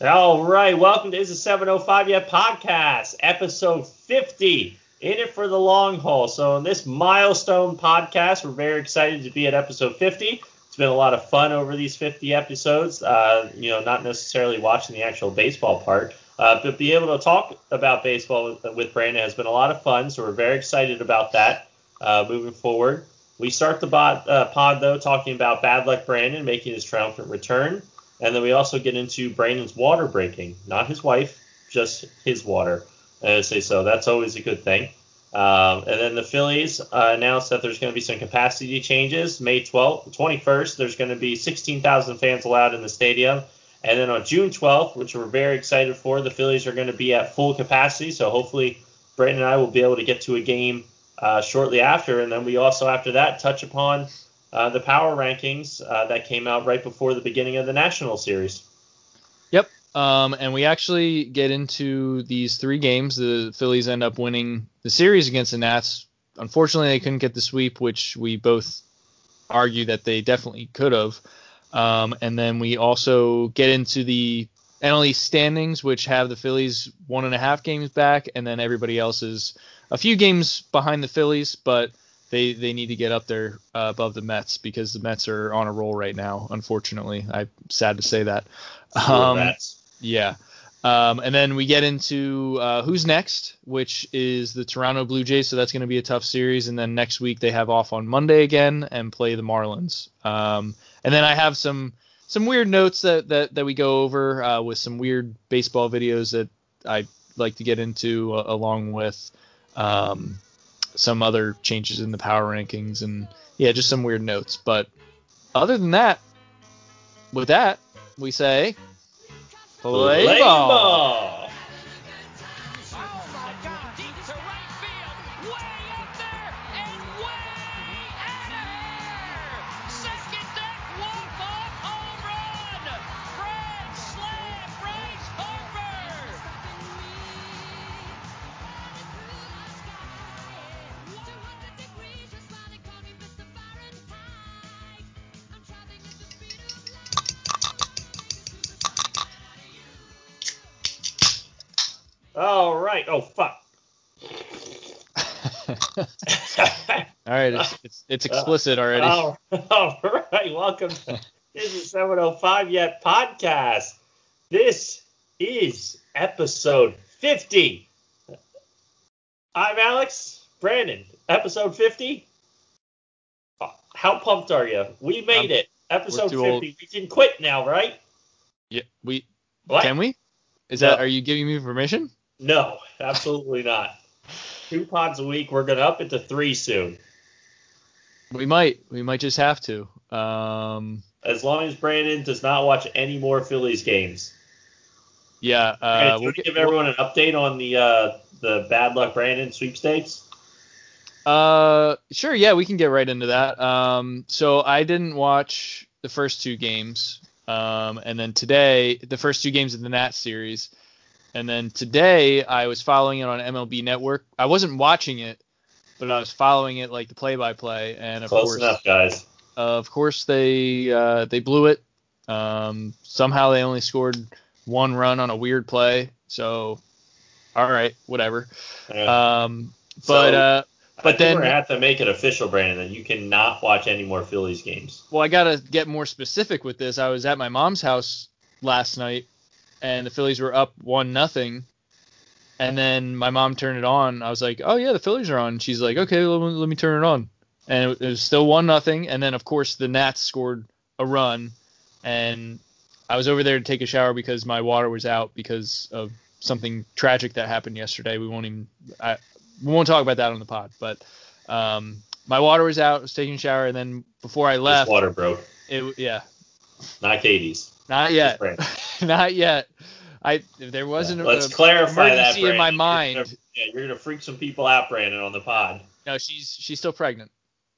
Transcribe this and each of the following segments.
All right, welcome to Is It 705 Yet podcast, episode 50. In it for the long haul. So, in this milestone podcast, we're very excited to be at episode 50. It's been a lot of fun over these 50 episodes. Uh, you know, not necessarily watching the actual baseball part, uh, but be able to talk about baseball with, with Brandon has been a lot of fun. So, we're very excited about that uh, moving forward. We start the bot, uh, pod, though, talking about Bad Luck Brandon making his triumphant return. And then we also get into Brandon's water breaking, not his wife, just his water. I say so. That's always a good thing. Um, and then the Phillies uh, announced that there's going to be some capacity changes. May 12th, 21st, there's going to be 16,000 fans allowed in the stadium. And then on June 12th, which we're very excited for, the Phillies are going to be at full capacity. So hopefully, Brandon and I will be able to get to a game uh, shortly after. And then we also, after that, touch upon uh, the power rankings uh, that came out right before the beginning of the National Series. Yep. Um, and we actually get into these three games. The Phillies end up winning the series against the Nats. Unfortunately, they couldn't get the sweep, which we both argue that they definitely could have. Um, and then we also get into the NL East standings, which have the Phillies one and a half games back, and then everybody else is a few games behind the Phillies, but they they need to get up there uh, above the Mets because the Mets are on a roll right now. Unfortunately, I'm sad to say that. Um, yeah. Um, and then we get into uh, who's next, which is the Toronto Blue Jays. So that's going to be a tough series. And then next week they have off on Monday again and play the Marlins. Um, and then I have some some weird notes that that, that we go over uh, with some weird baseball videos that I like to get into uh, along with um, some other changes in the power rankings and yeah, just some weird notes. But other than that, with that, we say play, Play ball. ball. It's it's explicit already. Oh, all, all right. Welcome to this is 705 Yet podcast. This is episode 50. I'm Alex. Brandon, episode 50. How pumped are you? We made I'm- it. Episode 50. old. We can quit now, right? Yeah, we What? can we? Is No. that are you giving me permission? No, absolutely not. Two pods a week. We're gonna up it to three soon. We might. We might just have to. Um, As long as Brandon does not watch any more Phillies games. yeah. Okay, Uh, you we'll get- give everyone an update on the uh, the bad luck Brandon sweepstakes? Uh, sure. Yeah, we can get right into that. Um, so I didn't watch the first two games. Um, and then today, the first two games of the Nat series. And then today, I was following it on MLB Network. I wasn't watching it, but I was following it like the play-by-play. And of Close course, enough, guys. of course, they uh, they blew it. Um, somehow they only scored one run on a weird play. So, all right, whatever. Yeah. Um, but So, uh, I but think then- we're gonna have to make it official, Brandon, that you cannot watch any more Phillies games. well, I gotta get more specific with this. I was at my mom's house last night, and the Phillies were up one nothing. And then my mom turned it on. I was like, "Oh yeah, the Phillies are on." She's like, "Okay, let me, let me turn it on." And it, it was still one nothing. And then of course the Nats scored a run, and I was over there to take a shower because my water was out because of something tragic that happened yesterday. We won't even I, we won't talk about that on the pod, but um, my water was out. I was taking a shower, and then before I left, water broke, it yeah, not Katie's. not yet, not yet. I if there wasn't Let's a, clarify that, in my mind. You're gonna, yeah, you're gonna freak some people out, Brandon, on the pod. no, she's she's still pregnant.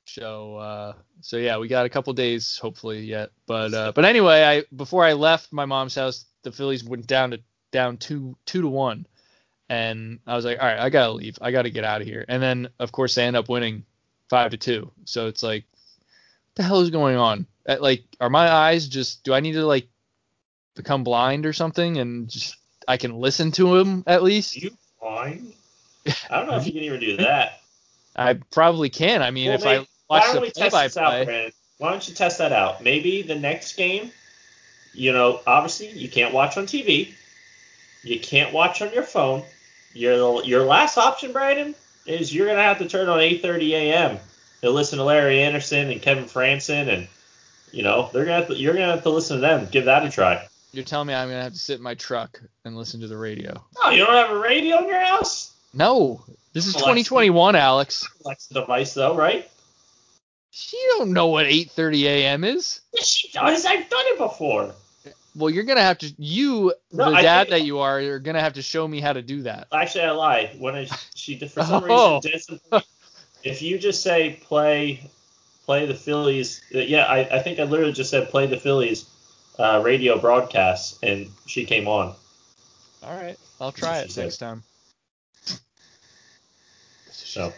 So uh, so yeah, we got a couple days hopefully yet. But uh, but anyway, I before I left my mom's house, the Phillies went down to down two two to one, and I was like, all right, I gotta leave. I gotta get out of here. And then of course they end up winning five to two. So it's like, what the hell is going on? Like, are my eyes just? Do I need to like become blind or something and just I can listen to him at least. You fine? I don't know if you can even do that. I probably can. I mean, Well, if maybe- I watch Why don't we the test this out, play-by-play, Brandon? Why don't you test that out? Maybe the next game, you know, obviously you can't watch on TV. You can't watch on your phone. Your your last option, Brandon, is you're gonna have to turn on 8:30 a.m. to listen to Larry Andersen and Kevin Franson, and you know they're gonna have to, you're gonna have to listen to them. Give that a try. You're telling me I'm gonna have to sit in my truck and listen to the radio. Oh, you don't have a radio in your house? No, this is Alexa. 2021, Alex. Alexa the device though, right? She don't know what 8:30 a.m. is. Yes, she does. I've done it before. Well, you're gonna have to. You, No, the I dad that you are, you're gonna have to show me how to do that. Actually, I lied. When I, she for some Oh. reason did. If you just say play, play the Phillies. uh, Yeah, I, I think I literally just said play the Phillies uh, radio broadcast, and she came on. All right, I'll try it said. next time. So,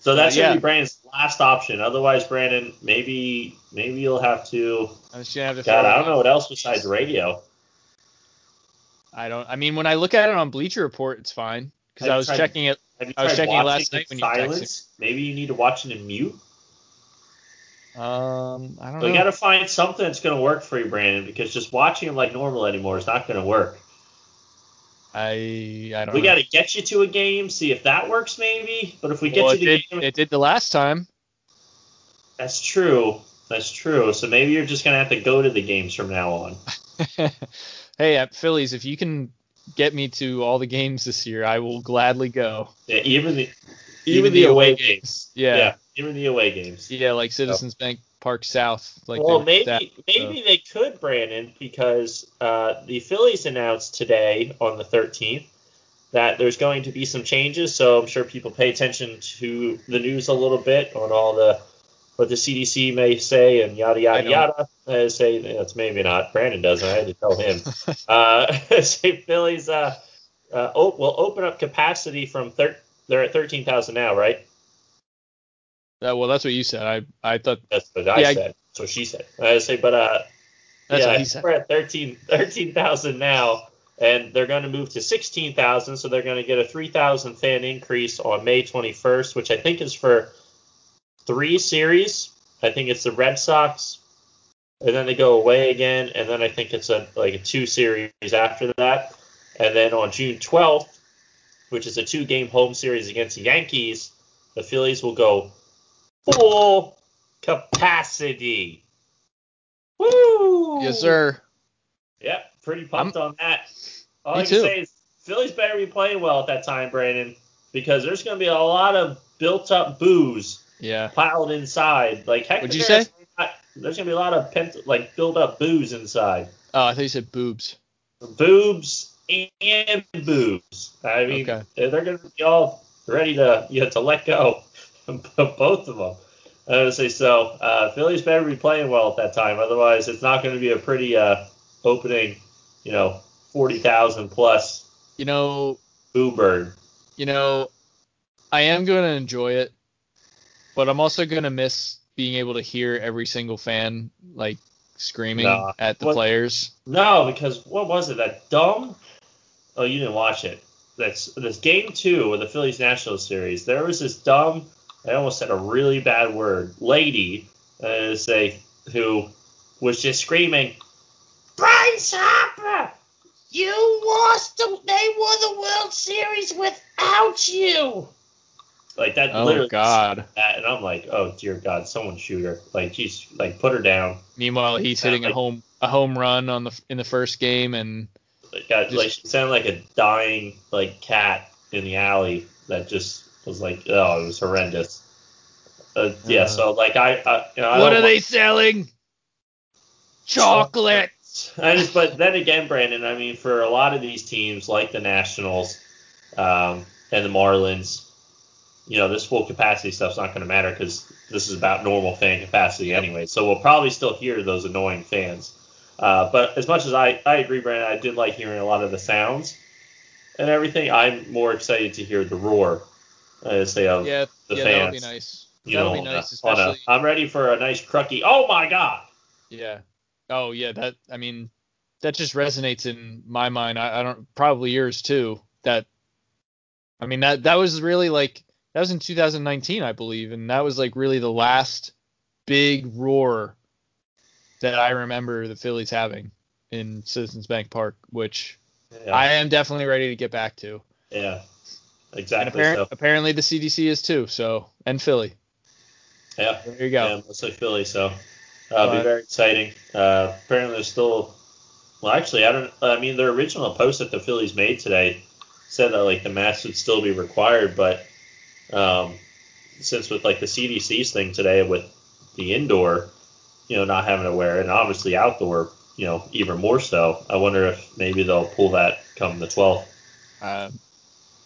so that's Uh, yeah. gonna be Brandon's last option. Otherwise, Brandon, maybe maybe you'll have to. I'm just gonna have to. God, I don't know what else besides radio. I don't. I mean, when I look at it on Bleacher Report, it's fine because I was tried- checking it. I was checking it last night when you texted. Maybe you need to watch it in mute. Um, I don't So you got to find something that's going to work for you, Brandon, because just watching it like normal anymore is not going to work. I I don't. We know. got to get you to a game, see if that works, maybe. But if we get well, you it to did, game, it did the last time. that's true. That's true. So maybe you're just going to have to go to the games from now on. hey, at Phillies, if you can get me to all the games this year, I will gladly go. Yeah, even the even, the, away games. Yeah. yeah. even the away games. Yeah, like Citizens Bank Park South. Like well, maybe that, maybe they could, Brandon, because uh, the Phillies announced today on the 13th that there's going to be some changes. So I'm sure people pay attention to the news a little bit on all the what the CDC may say and yada yada don't. yada. Uh, say that's maybe not. Brandon doesn't. I had to tell him. uh, say Phillies uh, uh, op- will open up capacity from thir- they're at 13,000 now, right? Uh, well, that's what you said. I I thought That's what I Yeah, I- said. That's what she said. I say, but uh, that's yeah, what he said. we're at 13 13,000 now, and they're going to move to 16,000, so they're going to get a 3,000 fan increase on May 21st, which I think is for three series. I think it's the Red Sox, and then they go away again, and then I think it's a like a two series after that, and then on June 12th, which is a two game home series against the Yankees, the Phillies will go full capacity. Woo! Yes, sir. Yep, pretty pumped on that. All Me I can too. say is Phillies better be playing well at that time, Brandon, because there's going to be a lot of built up booze Yeah. piled inside. Like heck, What'd you say? not- There's going to be a lot of pent, like built up booze inside. Oh, I thought you said boobs. Boobs and boobs. I mean, Okay. they're going to be all ready to you know, to let go of both of them. I would say so. Uh, Phillies better be playing well at that time, otherwise it's not going to be a pretty uh, opening. You know, forty thousand plus You know, boo bird. you know, I am going to enjoy it, but I'm also going to miss being able to hear every single fan like screaming Nah. at the What- players. No, because what was it? That dumb. Oh, you didn't watch it. That's this game two of the Phillies National Series. There was this dumb. I almost said a really bad word. Lady, uh, say who was just screaming, Bryce Harper, you lost. The, they won the World Series without you. Like that. Oh literally God! That, and I'm like, oh dear God, someone shoot her. Like she's like put her down. Meanwhile, he's hitting a home a home run on the in the first game, and Just- like she sounded like a dying like cat in the alley that just was like, oh, it was horrendous. Uh, yeah, Uh. so like I, I you know, I what are they selling? Chocolate. I just, but then again, Brandon, I mean, for a lot of these teams like the Nationals um, and the Marlins, you know, this full capacity stuff's not going to matter because this is about normal fan capacity anyway. So we'll probably still hear those annoying fans. Uh, but as much as I, I agree, Brandon, I did like hearing a lot of the sounds and everything. I'm more excited to hear the roar, uh, say of Yeah, the yeah, that'll be nice. you that'll know, be nice, especially. I'm ready for a nice crucky. Oh my God! Yeah. Oh yeah, that I mean, that just resonates in my mind. I, I don't probably yours too. That I mean that that was really like that was in 2019, I believe, and that was like really the last big roar that I remember the Phillies having in Citizens Bank Park, which Yeah. I am definitely ready to get back to. yeah. Exactly. appar- so. apparently the CDC is too. So and Philly. Yeah. There you go. Yeah, mostly Philly, so uh, it'll be very exciting. Uh, apparently, there's still. Well, actually, I don't. I mean, the original post that the Phillies made today said that like the mask would still be required, but um, since with like the CDC's thing today with the indoor, you know, not having to wear it, and obviously outdoor, you know, even more so. I wonder if maybe they'll pull that come the 12th. Uh,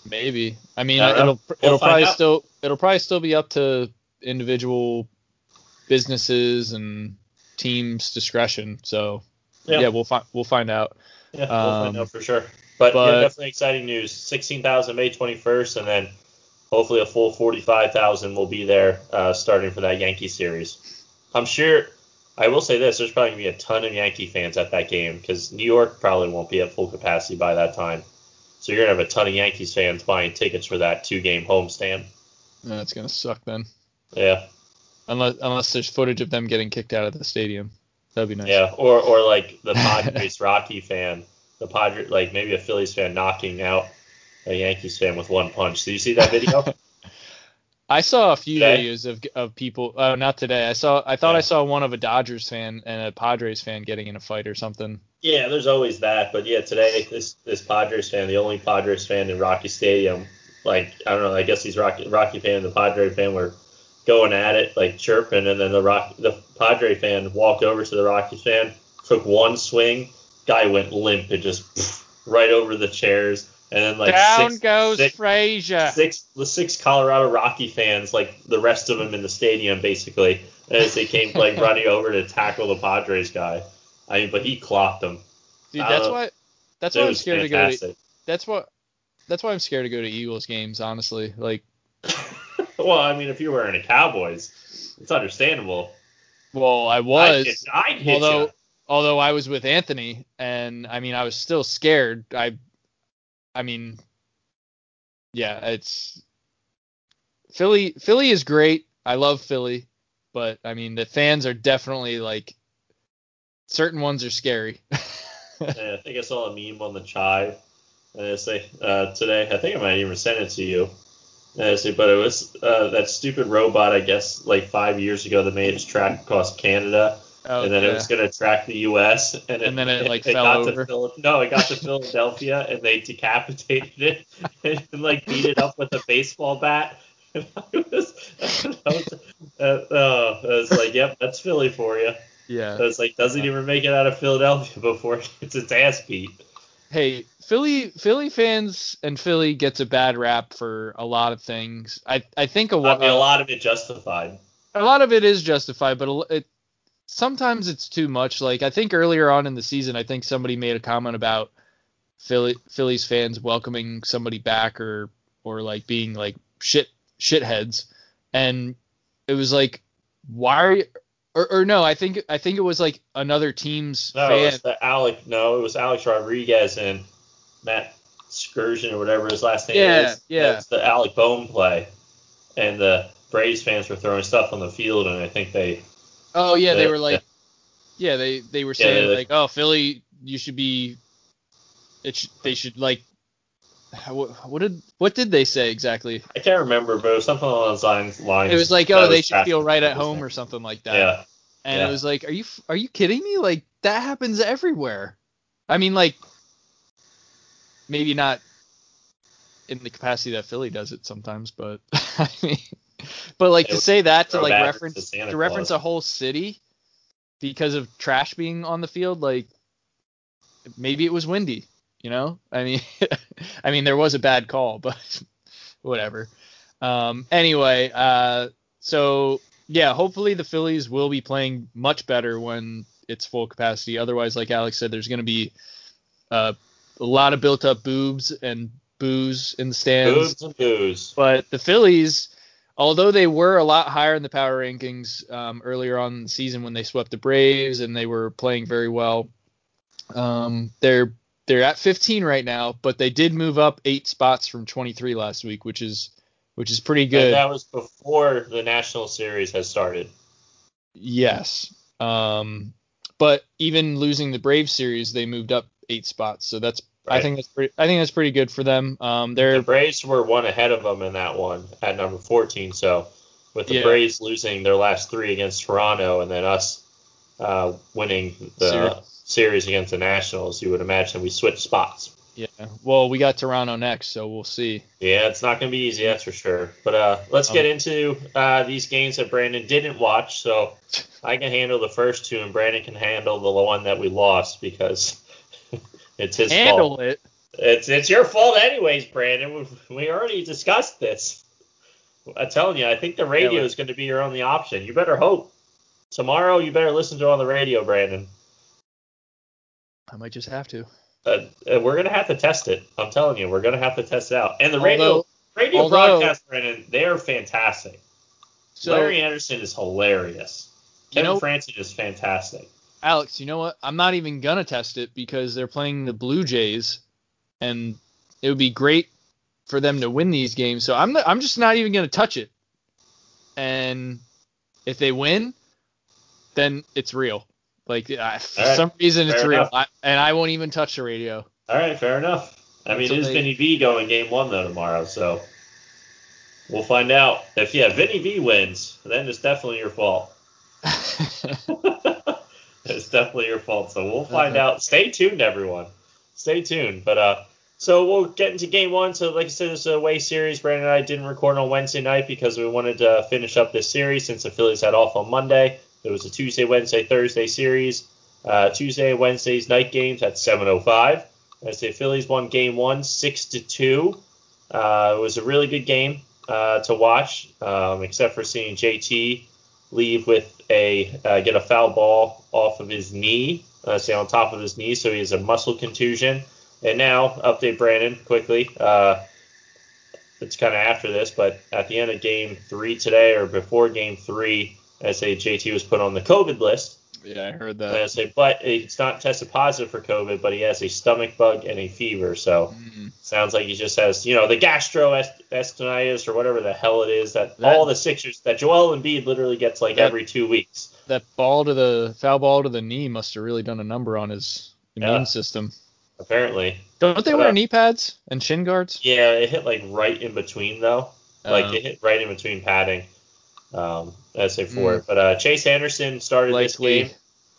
maybe. I mean, I don't it'll We'll it'll probably out. still it'll probably still be up to individual businesses and teams' discretion. So Yeah. yeah, we'll find we'll find out. Yeah, we'll find Um, out for sure. But, but- yeah, definitely exciting news. 16,000 May 21st, and then hopefully a full 45,000 will be there uh, starting for that Yankee series. I'm sure. I will say this: there's probably gonna be a ton of Yankee fans at that game because New York probably won't be at full capacity by that time. So you're gonna have a ton of Yankees fans buying tickets for that two-game homestand. That's gonna suck then. Yeah, Unless unless there's footage of them getting kicked out of the stadium. That'd be nice. yeah, or or like the Padres Rocky fan, the Padre like maybe a Phillies fan knocking out a Yankees fan with one punch. Do you see that video? I saw a few Today? videos of of people. Oh, not today. I saw. I thought Yeah. I saw one of a Dodgers fan and a Padres fan getting in a fight or something. Yeah, there's always that, but yeah, today this this Padres fan, the only Padres fan in Rocky Stadium, like I don't know, I guess he's Rocky Rocky fan and the Padre fan were going at it, like chirping, and then the Rock the Padre fan walked over to the Rocky fan, took one swing, guy went limp and just right over the chairs, and then like Down six, goes six- Frazier. six the six Colorado Rocky fans, like the rest of them in the stadium, basically, as they came like running over to tackle the Padres guy. I mean, but he clocked them. Dude, that's don't- why. That's why I'm scared to go. To, that's what. That's why I'm scared to go to Eagles games. Honestly, like, well, I mean, if you're wearing a Cowboys, it's understandable. well, I was. I'd hit although ya. although I was with Anthony and I mean I was still scared. I I mean yeah, it's Philly Philly is great. I love Philly, but I mean the fans are definitely like certain ones are scary. Yeah, I think I saw a meme on the Chive. And I say uh, today, I think I might even send it to you. And I say, but it was uh, that stupid robot, I guess, like five years ago that made its track across Canada, oh, and then yeah. it was going to track the U.S. and, And then it, like, fell got over. To Phil- no, it got to Philadelphia, and they decapitated it and, like beat it up with a baseball bat. And I was, I was, uh, oh, I was like, yep, that's Philly for you. yeah. It's like doesn't even make it out of Philadelphia before it gets its ass beat. Hey, Philly Philly fans and Philly gets a bad rap for a lot of things. I I think a, I mean, a lot of it justified. a lot of it is justified, but it, sometimes it's too much. Like I think earlier on in the season, I think somebody made a comment about Philly Phillies fans welcoming somebody back or or like being like shit shitheads, and it was like why are you, or, or no, I think I think it was like another team's No, it was the Alec. No, it was Alex Rodriguez and Matt Scursion or whatever his last name Yeah, is. yeah. It's the Alec Bohm play, and the Braves fans were throwing stuff on the field, and I think they. Oh yeah, they Yeah, were like, yeah, they they were saying they- like, oh Philly, you should be, it should, they should like, what, what did what did they say exactly? I can't remember, but it was something along those lines. lines It was like, oh, they should feel right at home or something like that. Yeah, And yeah. it was like, are you are you kidding me? Like that happens everywhere. I mean, like maybe not in the capacity that Philly does it sometimes, but I mean, but like to say that to like reference to to reference a whole city because of trash being on the field, like maybe it was windy, you know? I mean, I mean there was a bad call, but whatever. Um, anyway, uh, so yeah, hopefully the Phillies will be playing much better when it's full capacity. Otherwise, like Alex said, there's going to be uh, a lot of built-up boobs and booze in the stands. Boobs and booze. But the Phillies, although they were a lot higher in the power rankings um, earlier on in the season when they swept the Braves and they were playing very well, Um, they're they're at 15 right now, but they did move up eight spots from 23 last week, which is which is pretty good. And that was before the national series has started. Yes. Um, but even losing the Braves series, they moved up eight spots. So that's Right. I think that's pretty I think that's pretty good for them. Um, they're The Braves were one ahead of them in that one at number 14. So with the Yeah. Braves losing their last three against Toronto and then us uh, winning the Series. series against the Nationals, you would imagine we switched spots. yeah. Well, we got Toronto next, so we'll see. Yeah, it's not going to be easy, that's for sure. But uh, let's Um, get into uh, these games that Brandon didn't watch. So I can handle the first two, and Brandon can handle the one that we lost because it's his fault. Handle it. It's it's your fault anyways, Brandon. We, we already discussed this. I'm telling you, I think the radio is going to be your only option. You better hope. Tomorrow, you better listen to it on the radio, Brandon. I might just have to. Uh, uh, we're gonna have to test it. I'm telling you, we're gonna have to test it out. And the radio Although- radio although- broadcast, Brandon, they are fantastic. So Larry Andersen is hilarious. You know- Francis is fantastic. Alex, you know what? I'm not even gonna test it because they're playing the Blue Jays, and it would be great for them to win these games. So I'm not, I'm just not even gonna touch it. And if they win, then it's real. Like I, for right, some reason it's fair real. I, and I won't even touch the radio. All right, fair enough. I mean, So it is they- Vinny V going game one though tomorrow, so we'll find out. If yeah, Vinny V wins, then it's definitely your fault. definitely your fault. So we'll find Uh-huh. out. Stay tuned, everyone. Stay tuned. But uh, so we'll get into game one. So like I said, it's a away series. Brandon and I didn't record on Wednesday night because we wanted to finish up this series since the Phillies had off on Monday. It was a Tuesday, Wednesday, Thursday series. Uh, Tuesday, Wednesday's night games at 7:05. I say Phillies won game one, six to two. Uh, it was a really good game uh, to watch, um, except for seeing JT leave with a uh, get a foul ball off of his knee, uh, say on top of his knee, so he has a muscle contusion. And now, update Brandon quickly. Uh, it's kind of after this, but at the end of game three today, or before game three, I say JT was put on the COVID list. yeah, I heard And I that. say, but it's not tested positive for COVID, but he has a stomach bug and a fever. So Mm. sounds like he just has, you know, the gastroenteritis or whatever the hell it is that, That- all the Sixers that Joel Embiid literally gets like That- every two weeks. That ball to the foul ball to the knee must have really done a number on his immune Yeah. system. Apparently, Don't they But, wear uh, knee pads and shin guards? yeah, it hit like right in between though. Like Uh, it hit right in between padding. Um, I say for Mm. it. But uh, Chase Anderson started this game.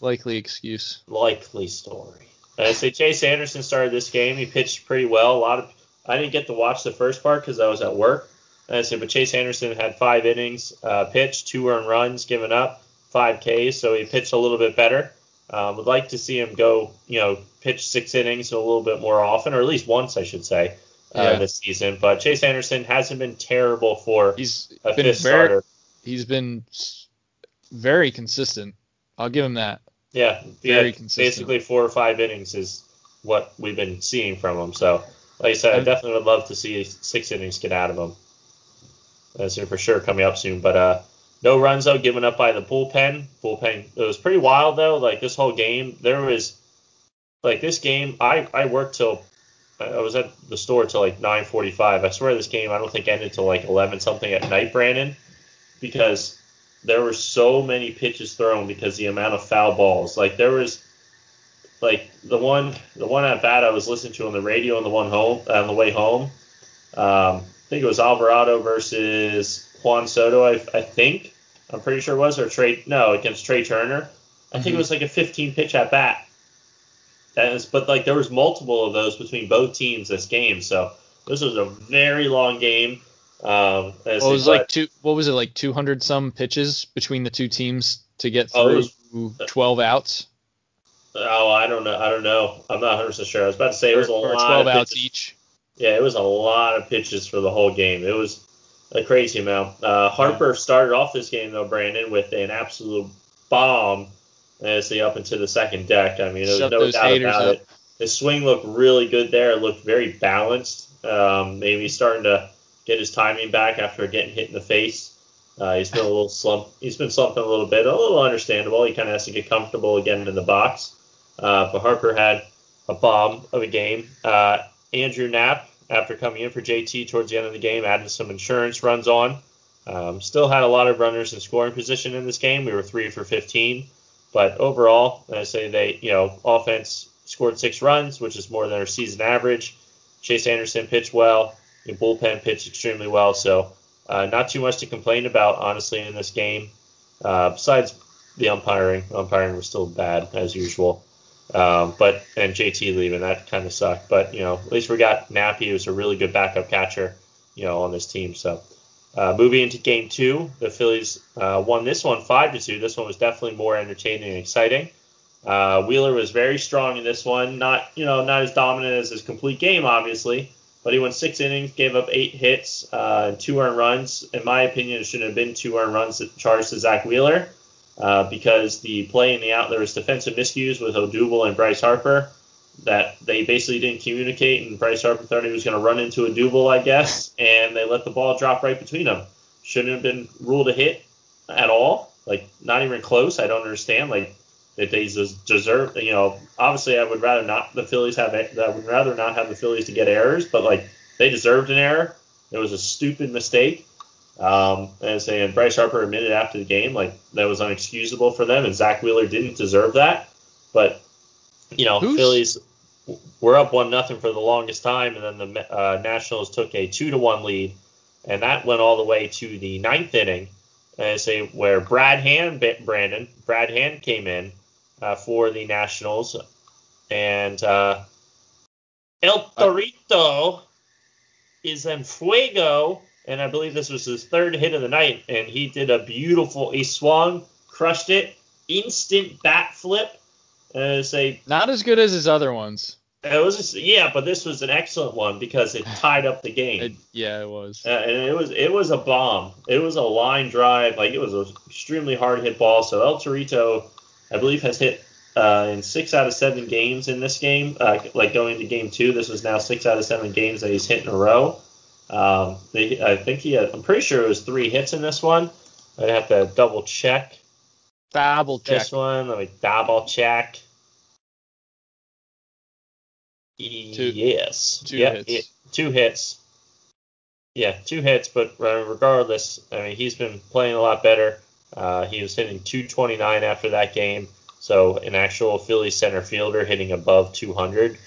likely excuse. likely story. I say Chase Anderson started this game. He pitched pretty well. A lot of I didn't get to watch the first part because I was at work. And I said, but Chase Anderson had five innings uh, pitched, two earned runs given up, five Ks, so he pitched a little bit better. Um, would like to see him go, you know, pitch six innings a little bit more often, or at least once, I should say, uh, Yeah. this season. But Chase Anderson hasn't been terrible for He's a been fifth very, starter. he's been very consistent. I'll give him that. Yeah, Very yeah, consistent. basically four or five innings is what we've been seeing from him. So, like I said, I definitely would love to see six innings get out of him. That's for sure coming up soon. But uh, no runs though given up by the bullpen. Bullpen. It was pretty wild though. Like this whole game, there was like this game. I I worked till I was at the store till like 9:45. I swear this game I don't think ended till like 11 something at night, Brandon, because there were so many pitches thrown because the amount of foul balls. Like there was like the one the one at bat I was listening to on the radio on the one home on the way home. Um, I think it was Alvarado versus Juan Soto. I, I think I'm pretty sure it was or Trey no against Trey Turner. I think Mhm. it was like a 15 pitch at bat. That is, but like there was multiple of those between both teams this game. So this was a very long game. Um, it was like two. What was it like 200 some pitches between the two teams to get Oh, through was- 12 outs? Oh, I don't know. I don't know. I'm not 100 percent sure. I was about to say it was a or lot 12 of outs pitches. each. Yeah, it was a lot of pitches for the whole game. It was a crazy amount. Uh, Harper started off this game though, Brandon, with an absolute bomb as he up into the second deck. I mean, there was Shut no doubt about up. it. His swing looked really good there. It looked very balanced. Um, maybe he's starting to get his timing back after getting hit in the face. Uh, he's been a little slump. He's been slumping a little bit. A little understandable. He kind of has to get comfortable again in the box. uh, but Harper had a bomb of a game. Uh, Andrew Knapp, after coming in for JT towards the end of the game, added some insurance runs on. Um, still had a lot of runners in scoring position in this game. We were three for 15, but overall, I say they, you know, offense scored six runs, which is more than our season average. Chase Anderson pitched well. The bullpen pitched extremely well, so uh, not too much to complain about, honestly, in this game. Uh, besides the umpiring, umpiring was still bad as usual. Um, but and JT leaving that kind of sucked. But you know, at least we got Nappy, who's a really good backup catcher, you know, on this team. So uh, moving into game two, the Phillies uh, won this one five to two. This one was definitely more entertaining and exciting. Uh, Wheeler was very strong in this one. Not you know not as dominant as his complete game, obviously, but he went six innings, gave up eight hits, uh, two earned runs. In my opinion, it shouldn't have been two earned runs charged to Zack Wheeler uh, because the play in the out there was defensive miscues with Odubel and Bryce Harper that they basically didn't communicate, and Bryce Harper thought he was going to run into Odubel, I guess, and they let the ball drop right between them. Shouldn't have been ruled a hit at all, like not even close. I don't understand, like that they deserve. You know, obviously, I would rather not the Phillies have. I would rather not have the Phillies to get errors, but like they deserved an error. It was a stupid mistake. Um, and saying Bryce Harper admitted after the game, like that was unexcusable for them, and Zack Wheeler didn't deserve that. But you know, Who's- Phillies were up one nothing for the longest time, and then the uh, Nationals took a two to one lead, and that went all the way to the ninth inning. And I say where Brad Hand, Brandon, Brad Hand came in uh, for the Nationals, and uh, El Torito is en fuego, and I believe this was his third hit of the night, and he did a beautiful. He swung, crushed it, instant bat flip. Uh, say Not as good as his other ones. it was just, yeah, but this was an excellent one because it tied up the game. It, yeah, it was. Uh, and it was it was a bomb. It was a line drive, like it was an extremely hard hit ball. So El Torito, I believe, has hit uh, in six out of seven games in this game. Uh, like going into game two, this was now six out of seven games that he's hit in a row. Um, they, I think he had. I'm pretty sure it was three hits in this one. I'd have to double check Double check. this one. Let me double check. yes. two Yeah, hits. it- two hits. Yeah, two hits, but uh, regardless, I mean, he's been playing a lot better. Uh, he was hitting 229 after that game, so an actual Philly center fielder hitting above 200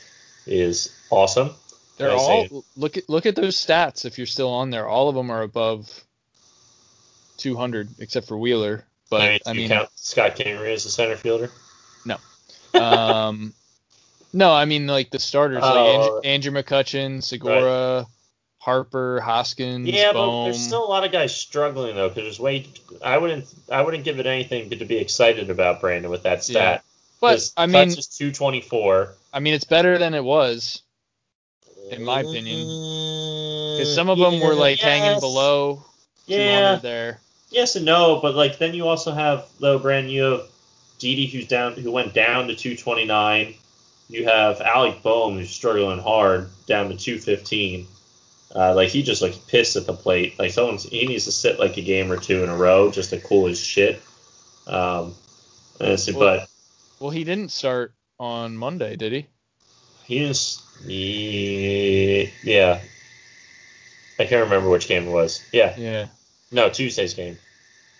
is awesome. They're all look at look at those stats. If you're still on there, all of them are above 200, except for Wheeler. But I mean, I mean, count Scott Kingery as a center fielder? No, um, no, I mean like the starters, Oh. like Andrew, Andrew McCutchen, Segura, Harper, Hoskins, Yeah, but there's still a lot of guys struggling though, because there's way. I wouldn't. I wouldn't give it anything to be excited about Brandon with that stat. But I mean, is 224. I mean it's better than it was in my opinion. because some of them were like hanging Mm, below 200 Yeah, there. yes and no, but like then you also have though, Brandon. You have Didi who's down, who went down to 229. You have Alec Bohm who's struggling hard down to 215. Uh, like he just looks pissed at the plate. Like someone's he needs to sit like a game or two in a row just to cool his shit. Um, and it's- Well- but Well, he didn't start on Monday, did he? he is he, yeah. I can't remember which game it was. Yeah, Yeah. no Tuesday's game.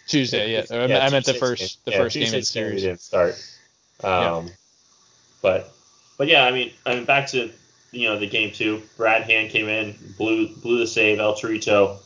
Tuesday, yeah. I, Yeah, I meant the Tuesday's first the Yeah, first game of the Tuesday's He series. didn't start. Um, But but yeah, I mean, I mean back to you know the game two. Brad Hand came in, blew blew the save. El Torito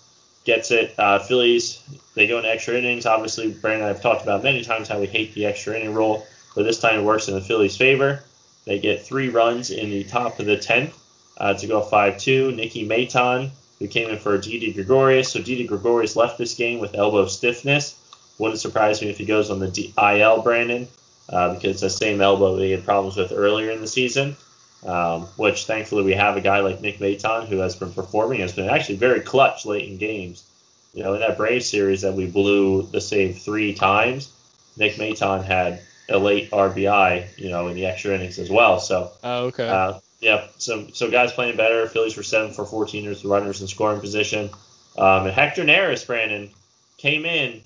gets it. Uh, Phillies they go into extra innings. Obviously, Brandon I've talked about many times how we hate the extra inning rule, but this time it works in the Phillies' favor. They get three runs in the top of the tenth uh, to go five two. Nicky Maton who came in for Didi Gregorius. So Didi Gregorius left this game with elbow stiffness. Wouldn't surprise me if he goes on the D- IL, Brandon, uh, because it's the same elbow he had problems with earlier in the season. Um, which thankfully we have a guy like Nick Maton who has been performing, has been actually very clutch late in games. You know, in that Braves series that we blew the save three times, Nick Maton had a late RBI, you know, in the extra innings as well. So Oh, okay. uh, yeah, so so guys playing better. Phillies were seven for 14 with runners in scoring position. Um, and Hector Neris, Brandon, came in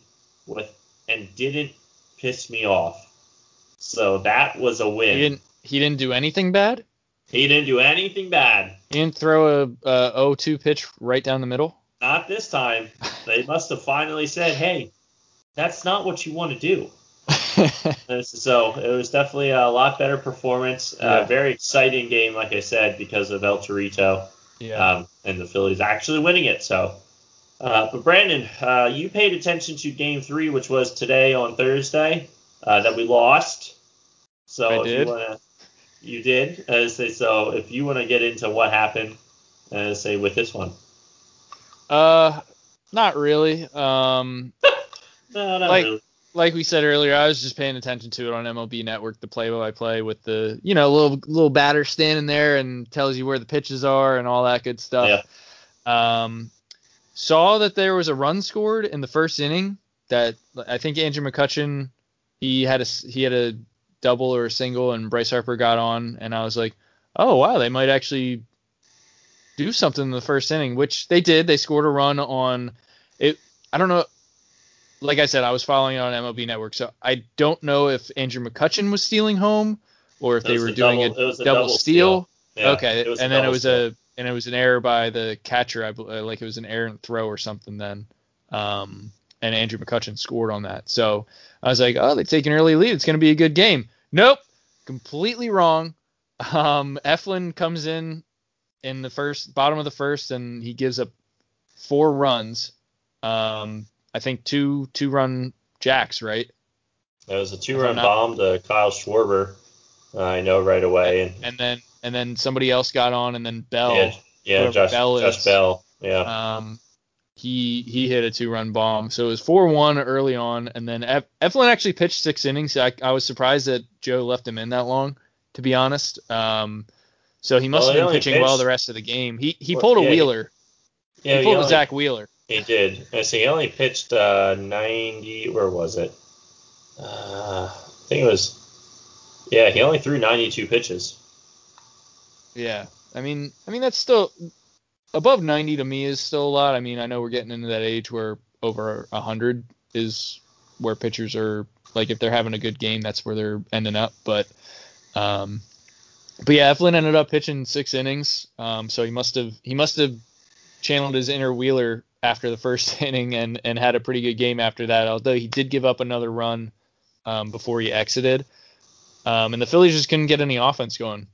with and didn't piss me off. So that was a win. he didn't he didn't do anything bad. He didn't do anything bad. He didn't throw a, a 0-2 pitch right down the middle. Not this time. They must have finally said, "Hey, that's not what you want to do." so it was definitely a lot better performance. Uh, very exciting game, like I said, because of El Torito yeah. um, and the Phillies actually winning it. So, uh, but Brandon, uh, you paid attention to Game Three, which was today on Thursday, uh, that we lost. So I if did. you wanna, you did. As they so, if you want to get into what happened, uh, say with this one. Uh, not really. Um, No, not Like- really. Like we said earlier, I was just paying attention to it on MLB Network, the play-by-play with the you know little little batter standing there and tells you where the pitches are and all that good stuff. Yeah. Um, saw that there was a run scored in the first inning that I think Andrew McCutchen he had a he had a double or a single and Bryce Harper got on and I was like, oh wow, they might actually do something in the first inning, which they did. They scored a run on it. I don't know. Like I said, I was following it on MLB Network, so I don't know if Andrew McCutchen was stealing home or if It they were doing double- it a double, double steal. Yeah, okay, it was a and then it was steal. a and it was an error by the catcher. I like it was an errant throw or something. Then, um, and Andrew McCutchen scored on that. So I was like, oh, they take an early lead. It's going to be a good game. Nope, completely wrong. Um, Eflin comes in in the first bottom of the first, and he gives up four runs. Um, I think two two run jacks, right? It was a two-run bomb to Kyle Schwarber. Uh, I know right away, and And then and then somebody else got on, and then Bell. yeah, yeah, Josh, Bell Josh is. Bell, yeah. Um, he he hit a two run bomb, so it was four one early on, and then Ef- Eflin actually pitched six innings. I, I was surprised that Joe left him in that long, to be honest. Um, so he must Well, have been pitching well the rest of the game. He he pulled a yeah, Wheeler. Yeah, he pulled a only- Zack Wheeler. He did. I see. He only pitched uh, 90. Where was it? Uh, I think it was. Yeah, he only threw 92 pitches. Yeah, I mean I mean that's still above ninety to me is still a lot. I mean I know we're getting into that age where over hundred is where pitchers are like if they're having a good game that's where they're ending up. But um, but yeah, Eflin ended up pitching six innings. Um, so he must have he must have channeled his inner Wheeler after the first inning and and had a pretty good game after that. Although he did give up another run um, before he exited. Um, and the Phillies just couldn't get any offense going.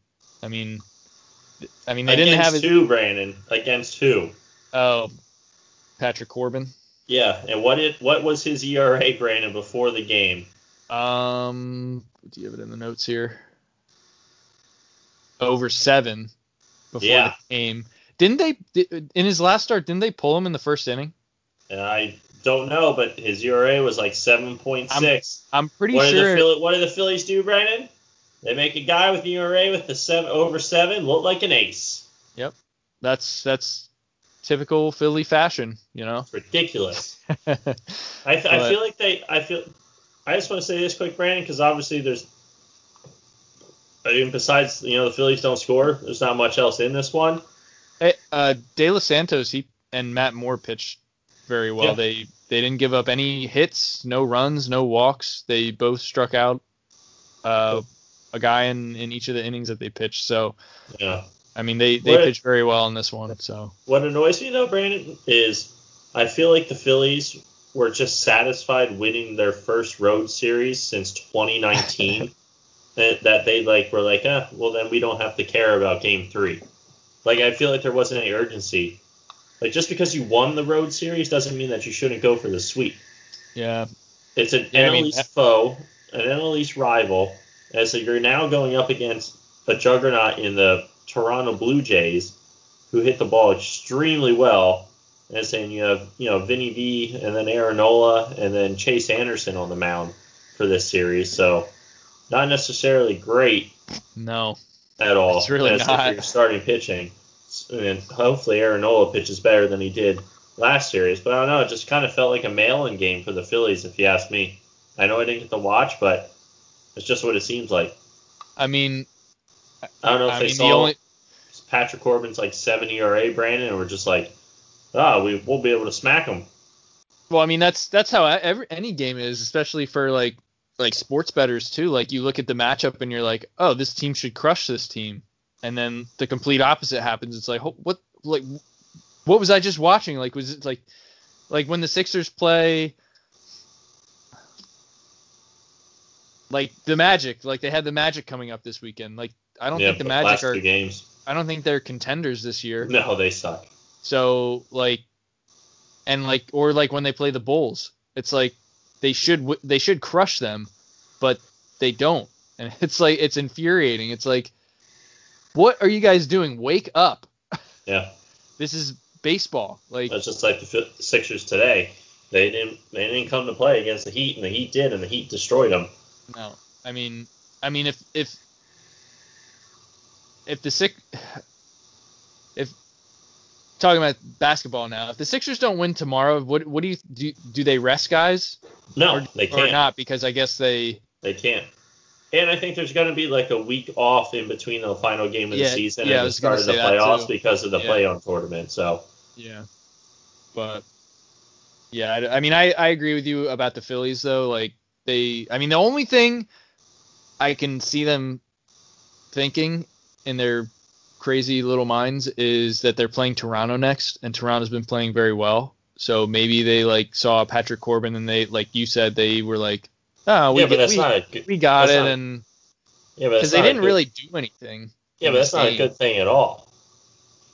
I mean, I mean they didn't have against it. who, Brandon? Against who? Oh, Patrick Corbin. Yeah, and what it what was his ERA, Brandon, before the game? Um, do you have it in the notes here? Over seven before Yeah. the game. Didn't they in his last start? Didn't they pull him in the first inning? Uh, I don't know, but his ERA was like 7.6. I'm pretty What sure. the Philly, what did the Phillies do, Brandon? They make a guy with an ERA with the seven over seven look like an ace. Yep, that's that's typical Philly fashion, you know. It's ridiculous. I, th- I feel like they. I feel. I just want to say this quick, Brandon, because obviously there's. I mean, besides you know the Phillies don't score, there's not much else in this one. Uh, De Los Santos he and Matt Moore pitched very well. Yeah. They they didn't give up any hits, no runs, no walks. They both struck out uh, a guy in, in each of the innings that they pitched. So Yeah. I mean they they What- pitched very well in this one. So What annoys me though, Brandon, is I feel like the Phillies were just satisfied winning their first road series since 2019. that, that they like were like, eh, well then we don't have to care about Game Three. Like I feel like there wasn't any urgency. Like just because you won the road series doesn't mean that you shouldn't go for the sweep. yeah, It's an Yeah, I mean, NL East that- foe, an NL East rival, and so you're now going up against a juggernaut in the Toronto Blue Jays, who hit the ball extremely well. And saying you have you know Vinny V and then Aaron Nola and then Chase Anderson on the mound for this series, so not necessarily great no, at all. It's really as if not. you're starting pitching, and hopefully Aaron Nola pitches better than he did last series. But I don't know. It just kind of felt like a mail-in game for the Phillies, if you ask me. I know I didn't get to watch, but it's just what it seems like. I mean I don't know if I they mean saw the only Patrick Corbin's like seven ERA, Brandon, and we're just like, ah, we we'll be able to smack him. well I mean that's that's how every any game is, especially for like like sports betters too. Like you look at the matchup and you're like, oh, this team should crush this team, and then the complete opposite happens. It's like, what, like, what was I just watching? Like, was it like, like when the Sixers play? Like the Magic, like they had the Magic coming up this weekend. Like I don't yeah, think the Magic are. games. I don't think they're contenders this year. No, they suck. So like, and like, or like when they play the Bulls, it's like they should they should crush them, but they don't, and it's like it's infuriating. It's like, what are you guys doing? Wake up! Yeah, This is baseball. Like, that's just like the Sixers today. They didn't they didn't come to play against the Heat, and the Heat did, and the Heat destroyed them. no, I mean, I mean, if if if the sick if talking about basketball now, if the Sixers don't win tomorrow, what what do you do? Do they rest guys No, or, they can't. Or not? Because I guess they They can't. And I think there's going to be like a week off in between the final game of the season yeah, and the start of the playoffs because of the Yeah. play-in tournament. So Yeah. But yeah, I, I mean, I, I agree with you about the Phillies though. Like they, I mean, the only thing I can see them thinking in their crazy little minds is that they're playing Toronto next, and Toronto's been playing very well. So maybe they like saw Patrick Corbin and they, like you said, they were like, oh, we yeah, but that's we, not a good. we got it, not- and Yeah, because they didn't good- really do anything. Yeah, but that's not a good thing at all.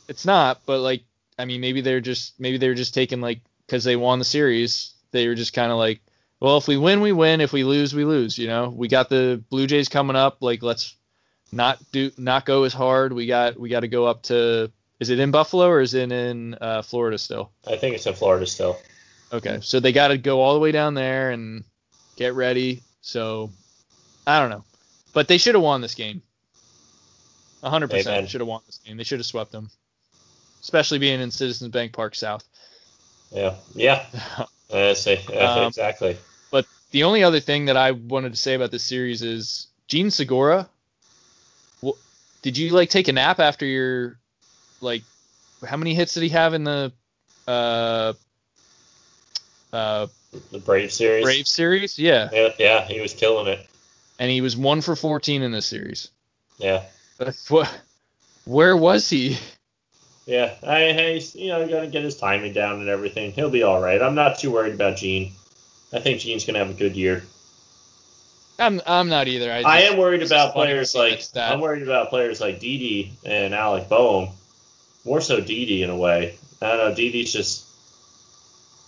It's not, but like I mean, maybe they're just maybe they're just taking like because they won the series, they were just kind of like, well, if we win, we win. If we lose, we lose. You know, we got the Blue Jays coming up. Like let's not do not go as hard. We got we got to go up to. Is it in Buffalo or is it in uh, Florida still? I think it's in Florida still. Okay, so they got to go all the way down there and get ready. So I don't know, but they should have won this game. 100% should have won this game. They should have swept them, especially being in Citizens Bank Park South. Yeah, yeah. Uh, say, yeah, Um, exactly. But the only other thing that I wanted to say about this series is Jean Segura. Did you like take a nap after your like? How many hits did he have in the uh uh The Brave series. Brave series? Yeah, Yeah, yeah, he was killing it. and he was one for 14 in this series. Yeah, What? Where was he? yeah. I, hey, you know, to get his timing down and everything. He'll be all right. I'm not too worried about Jean. I think Jean's gonna have a good year. I'm I'm not either. I, I am worried about players like that. I'm worried about players like Didi and Alec Bohm. More so Didi in a way. I don't know. Didi's just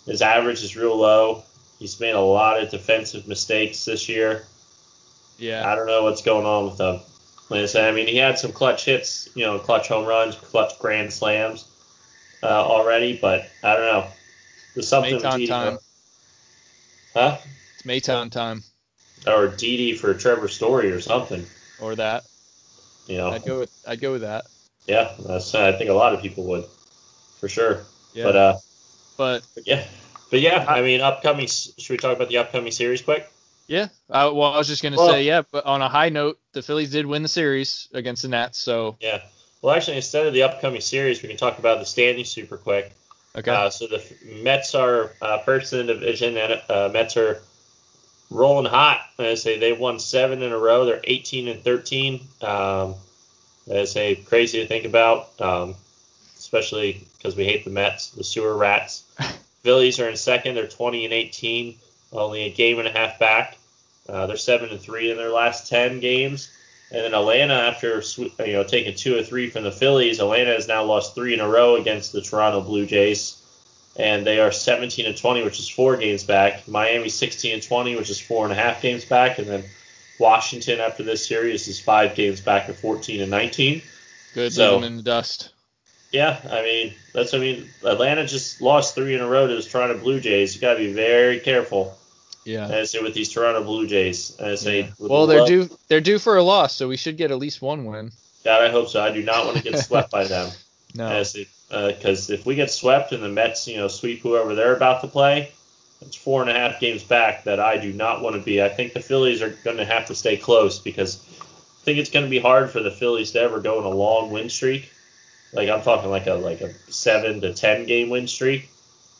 his average is real low. He's made a lot of defensive mistakes this year. Yeah. I don't know what's going on with him. I mean, he had some clutch hits, you know, clutch home runs, clutch grand slams uh, already, but I don't know. There's something Didi. time. Huh? It's Maton time Or Didi for Trevor Story or something. or that. You know. I'd go with I'd go with that. Yeah, that's, I think a lot of people would, for sure. Yeah. But uh, but yeah, but yeah. I mean, upcoming. Should we talk about the upcoming series quick? Yeah. Uh, well, I was just gonna Well- say yeah, but on a high note, the Phillies did win the series against the Nats. So Yeah. Well, actually, instead of the upcoming series, we can talk about the standings super quick. okay. Uh, so the Mets are uh, first in the division, and uh, Mets are rolling hot. I say they've won seven in a row. They're 18 and 13. Um, I say crazy to think about, um, especially because we hate the Mets, the sewer rats. Phillies are in second. They're 20 and 18, only a game and a half back. Uh, they're seven and three in their last 10 games. And then Atlanta, after you know taking two or three from the Phillies, Atlanta has now lost three in a row against the Toronto Blue Jays, and they are 17 and 20, which is four games back. Miami 16 and 20, which is four and a half games back, and then Washington after this series is five games back at 14 and 19. Good so- leave them in the dust. Yeah, I mean that's I mean Atlanta just lost three in a row to the Toronto Blue Jays. You got to be very careful. Yeah. Say with these Toronto Blue Jays. I say Yeah. with Well, they're love- due they're due for a loss, so we should get at least one win. God, I hope so. I do not want to get swept by them. No. because if we get swept and the Mets, you know, sweep whoever they're about to play, it's four and a half games back that I do not want to be. I think the Phillies are going to have to stay close because I think it's going to be hard for the Phillies to ever go on a long win streak. Like I'm talking like a like a seven to ten game win streak.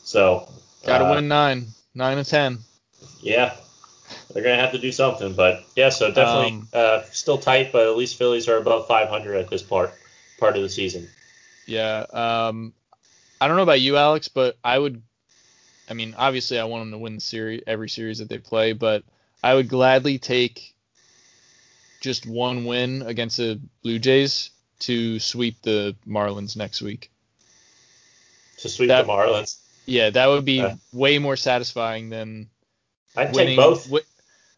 So Got to uh, win nine, nine and ten. Yeah, they're gonna have to do something. But yeah, so definitely Um, uh, still tight, but at least Phillies are above 500 at this part part of the season. Yeah. Um, I don't know about you, Alex, but I would. I mean, obviously, I want them to win the series, every series that they play, but I would gladly take just one win against the Blue Jays to sweep the Marlins next week. To sweep That- the Marlins, Yeah, that would be Yeah. way more satisfying than I'd winning take both. wi-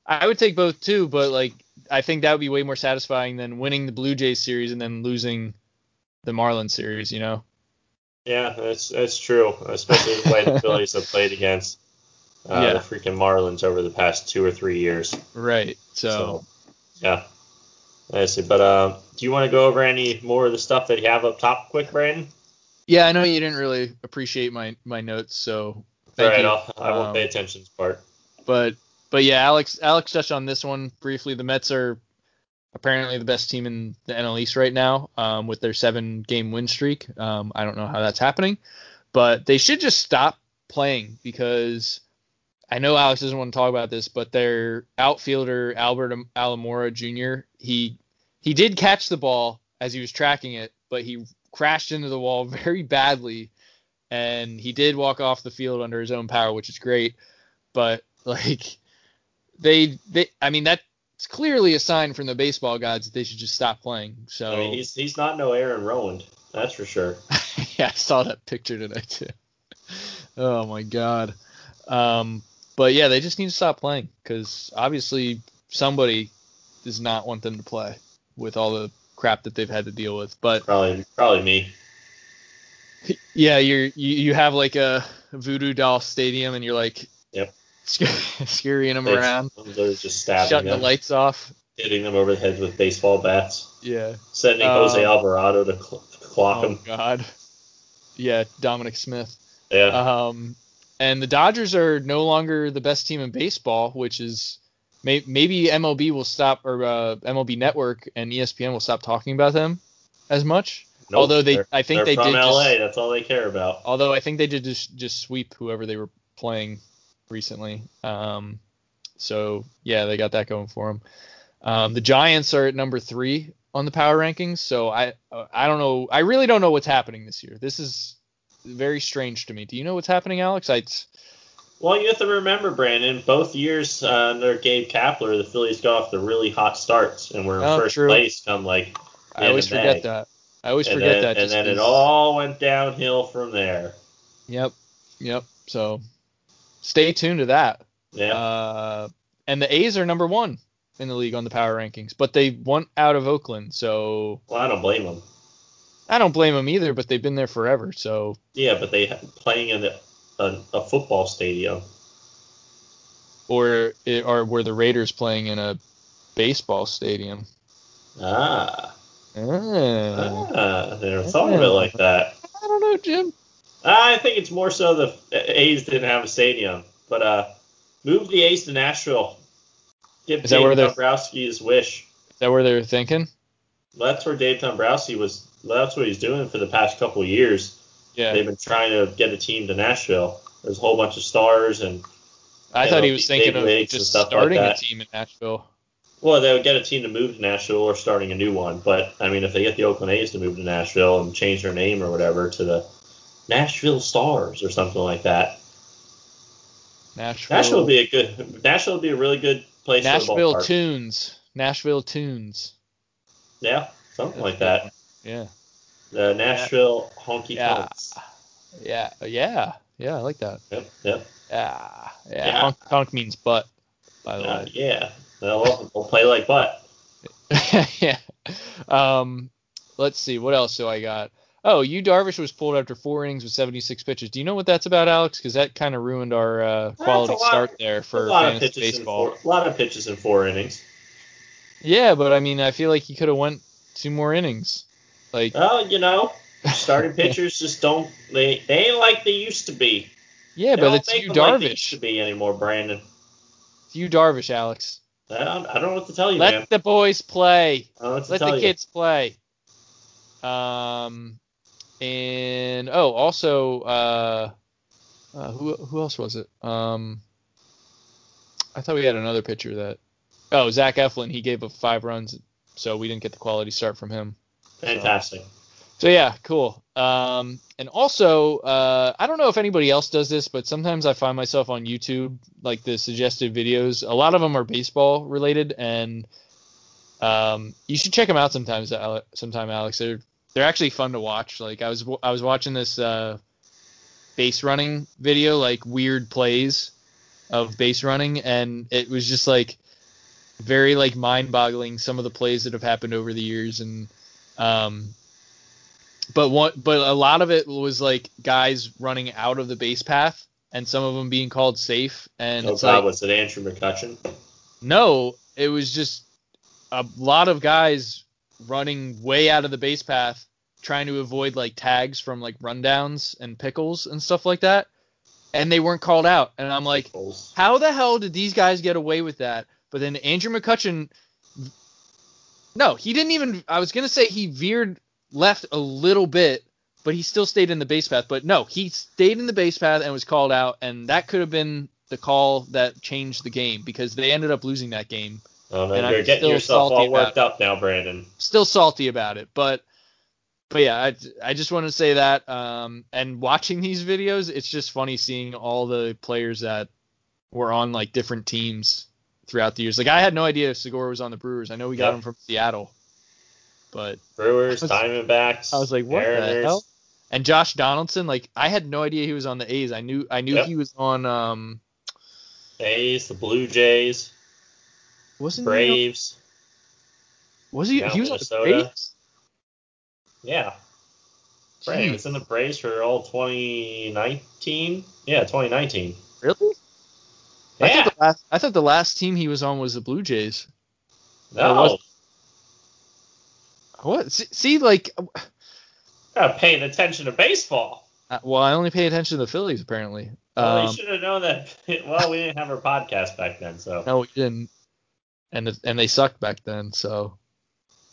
I would take both too, but like I think that would be way more satisfying than winning the Blue Jays series and then losing the Marlins series. You know? Yeah, that's that's true, especially the way the Phillies have played against uh, Yeah. the freaking Marlins over the past two or three years. Right. So, So, yeah. I see. But um, do you want to go over any more of the stuff that you have up top, quick, Brandon? yeah, I know you didn't really appreciate my my notes, so thank All right, you. I'll, I won't Um, pay attention to this part. But but yeah, Alex Alex touched on this one briefly. The Mets are apparently the best team in the NL East right now, um, with their seven game win streak. Um, I don't know how that's happening, but they should just stop playing because I know Alex doesn't want to talk about this, but their outfielder Albert Almora Jr. he he did catch the ball as he was tracking it, but he crashed into the wall very badly, and he did walk off the field under his own power, which is great. But like they they I mean that's clearly a sign from the baseball gods that they should just stop playing. So I mean, he's he's not no Aaron Rowand, that's for sure. yeah, I saw that picture today too. Oh my god. Um, but yeah, they just need to stop playing because obviously somebody does not want them to play with all the crap that they've had to deal with. But Probably probably me. yeah, you're you, you have like a voodoo doll stadium and you're like Yep. Sc- scurrying them around, They're just stabbing shutting them, the lights off. hitting them over the heads with baseball bats, Yeah. sending Um, Jose Alvarado to cl- clock Oh him. God. Yeah, Dominic Smith. Yeah. Um, and the Dodgers are no longer the best team in baseball, which is may, maybe MLB will stop or uh, MLB Network and ESPN will stop talking about them as much. Nope, although they, I think they're they from did. LA. Just, That's all they care about. although I think they did just just sweep whoever they were playing recently. Um, so yeah, they got that going for them. Um, the Giants are at number three on the power rankings. So I I don't know. I really don't know what's happening this year. This is very strange to me. Do you know what's happening, Alex? I Well, you have to remember, Brandon, both years uh, under Gabe Kapler, the Phillies got off the really hot starts and were in Oh, first true. place come like I always forget that. I always and forget then, that. and then it all went downhill from there. Yep. Yep. So stay tuned to that. Yeah. Uh, and the A's are number one in the league on the power rankings, but they won out of Oakland. So well, I don't blame them. I don't blame them either, but they've been there forever. So Yeah, but they playing in a, a, a football stadium. or it, or were the Raiders playing in a baseball stadium? Ah, Ah, ah, I never thought of it like that. I don't know, Jim. I think it's more so the A's didn't have a stadium, but uh, move the A's to Nashville. Give Is that Dave where Dombrowski his wish. Is that where they're thinking? That's where Dave Dombrowski was. That's what he's doing for the past couple of years. Yeah. They've been trying to get a team to Nashville. There's a whole bunch of stars, and I thought know, he was thinking of just stuff like starting a team in Nashville. well, they would get a team to move to Nashville or starting a new one. But I mean, if they get the Oakland A's to move to Nashville and change their name or whatever to the Nashville Stars or something like that, Nashville. Nashville would be a good. Nashville would be a really good place Nashville. Tunes. Nashville Tunes. Yeah, something like that. Yeah. The Nashville Honky Yeah. Tonks. Yeah. Yeah. Yeah. I like that. Yep, yep. Yeah. Yeah. Yeah. Honk, honk means butt, by the Uh, way. yeah, they'll, they'll play like butt. yeah. Um, let's see. What else do I got? Oh, Yu Darvish was pulled after four innings with 76 pitches. Do you know what that's about, Alex? Because that kind of ruined our uh, quality start there for of fantasy baseball. four, a lot of pitches in four innings. Yeah, but I mean, I feel like he could have went two more innings. Like, Well, you know, starting pitchers just don't they they ain't like they used to be. yeah, They but it's you them like they used to be anymore, Brandon. It's Yu Darvish, Alex. I don't, I don't know what to tell you, Let man. the boys play. I don't know what to Let the you. kids play. Um, and oh, also, uh, uh, who who else was it? Um, I thought we had another pitcher that. Oh, Zach Eflin. He gave up five runs, so we didn't get the quality start from him. Fantastic. So, so yeah, cool. Um, and also, uh, I don't know if anybody else does this, but sometimes I find myself on YouTube, like the suggested videos. A lot of them are baseball related, and um, you should check them out sometimes. Sometime, Alex. They're they're actually fun to watch. Like I was I was watching this uh, base running video, like weird plays of base running, and it was just like very like mind-boggling some of the plays that have happened over the years, and um, but one but a lot of it was like guys running out of the base path, and some of them being called safe, and oh God, like was it Andrew McCutchen? no, it was just a lot of guys running way out of the base path trying to avoid like tags from like rundowns and pickles and stuff like that and they weren't called out. And i'm like how the hell did these guys get away with that? But then andrew mccutchen no he didn't even i was going to say he veered left a little bit but he still stayed in the base path. But no he stayed in the base path and was called out and that could have been the call that changed the game because they ended up losing that game Oh no, And you're I'm getting yourself all worked up now, Brandon. still salty about it, but but yeah, I, I just want to say that. Um, and watching these videos, it's just funny seeing all the players that were on like different teams throughout the years. Like I had no idea Segura was on the Brewers. I know we got Yep. him from Seattle, but Brewers, I was- Diamondbacks. I was like, what Mariners. the hell? And Josh Donaldson, like I had no idea he was on the A's. I knew I knew Yep. he was on um A's, the Blue Jays, wasn't he on- Braves. was he Mount he was on the Minnesota. Braves? Yeah. Braves in the Braves for all 2019. Yeah, 2019. Really? I Yeah. thought the last I thought the last team he was on was the Blue Jays. No. was- What? See, see like Not paying attention to baseball. Uh, well, I only pay attention to the Phillies apparently. Well, Um, you should have known that. Well, we didn't have our podcast back then, so. no, we didn't. And and they sucked back then, so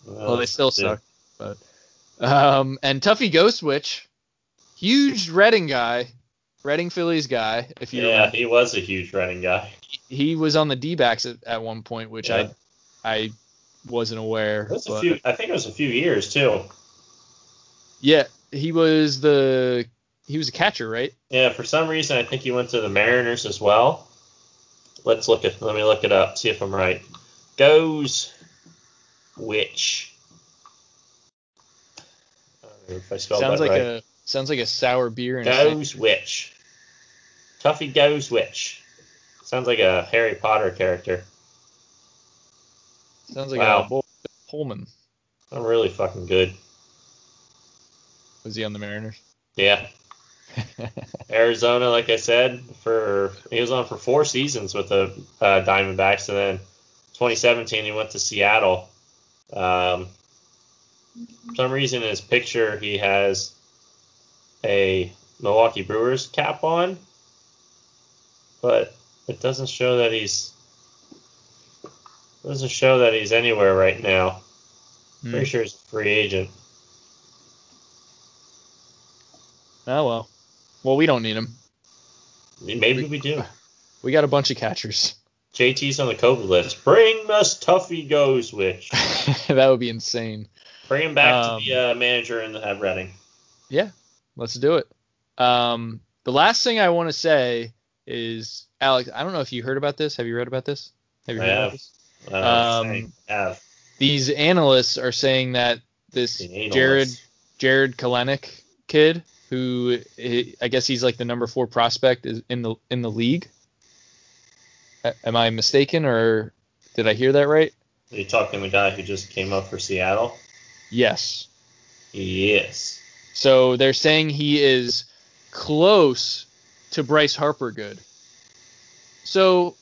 well they still yeah. suck. But um, and Tuffy Gosewisch, huge Reading guy, Reading Phillies guy. If you Yeah, remember, he was a huge running guy. he was on the D-backs at, at one point, which Yeah. I I wasn't aware. Was a few. I think it was a few years too. Yeah, he was the he was a catcher, right? Yeah, for some reason I think he went to the Mariners as well. Let's look at. Let me look it up. See if I'm right. Goes which? I don't know if I spelled sounds that like right. a sounds like a sour beer. In a sandwich. Goes which? Tuffy goes which? Sounds like a Harry Potter character. Sounds like Wow. a Bull Pullman. I'm really fucking good. Was he on the Mariners? Yeah. Arizona, like I said, for he was on for four seasons with the uh, Diamondbacks, and then 2017 he went to Seattle. Um, for some reason, in his picture he has a Milwaukee Brewers cap on, but it doesn't show that he's doesn't show that he's anywhere right now. Hmm. Pretty sure he's a free agent. Oh well. Well, we don't need him. Maybe we do. We got a bunch of catchers. JT's on the COVID list. Bring us Tuffy Goes, which that would be insane. bring him back Um, to the uh, manager in the at Reading. Yeah, let's do it. Um, the last thing I want to say is, Alex. I don't know if you heard about this. Have you read about this? Have you I heard about have. this? I don't know what Um. Have These analysts are saying that this Jared. Jarred Kelenic kid, who i- I guess he's like the number four prospect is in the in the league. Am I mistaken, or did I hear that right? Are you talking the guy who just came up for Seattle? Yes. Yes. So they're saying he is close to Bryce Harper good. So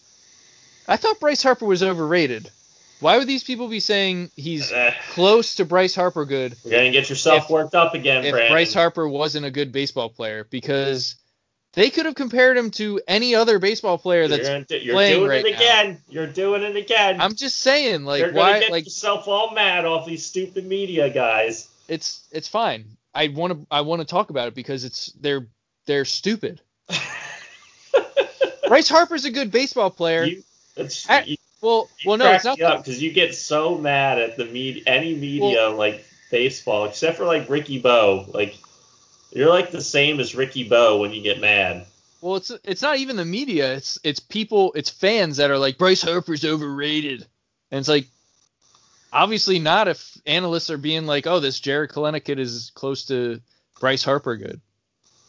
I thought Bryce Harper was overrated. Why would these people be saying he's Eh, close to Bryce Harper good You're gonna get yourself If- worked up again, if Brandon. Bryce Harper wasn't a good baseball player? Because they could have compared him to any other baseball player you're, that's gonna do- you're playing doing right it now. again. You're doing it again. I'm just saying, like you're gonna why get like yourself all mad off these stupid media guys. it's it's fine. I want to I want to talk about it because it's they're they're stupid. Bryce Harper's a good baseball player. You- I- you, Well, well, no, it's not. because you get so mad at the media, any media like baseball, except for like Ricky Bo. Like you're like the same as Ricky Bo when you get mad. Well, it's it's not even the media. It's it's people. It's fans that are like Bryce Harper's overrated, and it's like obviously not if analysts are being like, oh, this Jarred Kelenic kid is close to Bryce Harper good.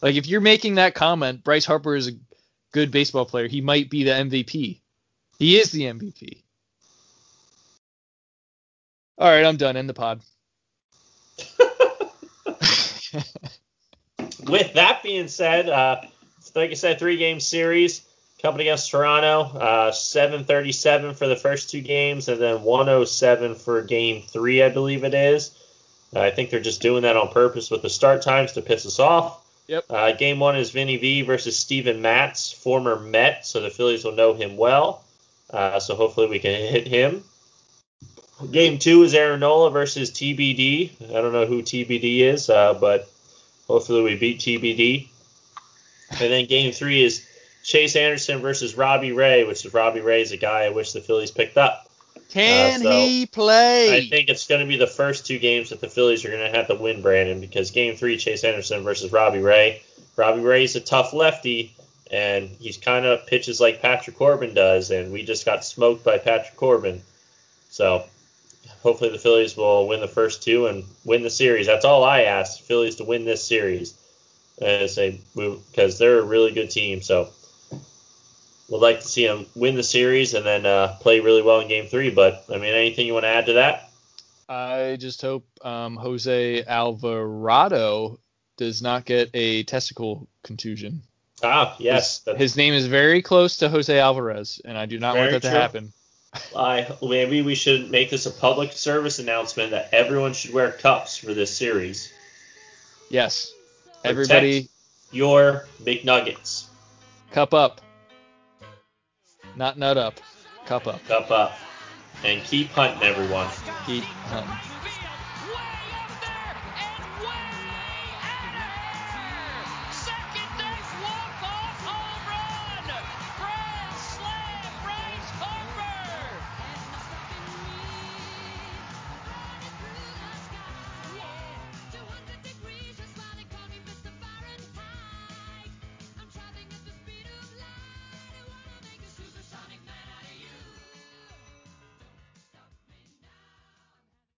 Like if you're making that comment, Bryce Harper is a good baseball player. He might be the MVP. He is the MVP. All right, I'm done. End the pod. With that being said, uh, like I said, three game series. Coming against Toronto, uh, 737 for the first two games, and then 107 for game three, I believe it is. I think they're just doing that on purpose with the start times to piss us off. Yep. Uh, game one is Vinny V versus Steven Matz, former Met, so the Phillies will know him well. Uh, so hopefully we can hit him. Game two is Aaron Nola versus TBD. I don't know who TBD is, uh, but hopefully we beat TBD. And then game three is Chase Anderson versus Robbie Ray, which is Robbie Ray is a guy I wish the Phillies picked up. Can Uh, so he play? I think it's going to be the first two games that the Phillies are going to have to win, Brandon, because game three, Chase Anderson versus Robbie Ray. Robbie Ray is a tough lefty, and he's kind of pitches like Patrick Corbin does, and we just got smoked by Patrick Corbin. So hopefully the Phillies will win the first two and win the series. That's all I ask, Phillies to win this series, uh, say because they're a really good team. So we'd like to see them win the series and then uh, play really well in game three. But I mean, anything you want to add to that? I just hope um, Jose Alvarado does not get a testicle contusion. Ah, yes. His, his name is very close to Jose Alvarez, and I do not want that to happen. I maybe we should make this a public service announcement that everyone should wear cups for this series. Yes. Protect Everybody, your McNuggets. cup up. Not nut up. Cup up. Cup up. And keep hunting, everyone. Keep hunting.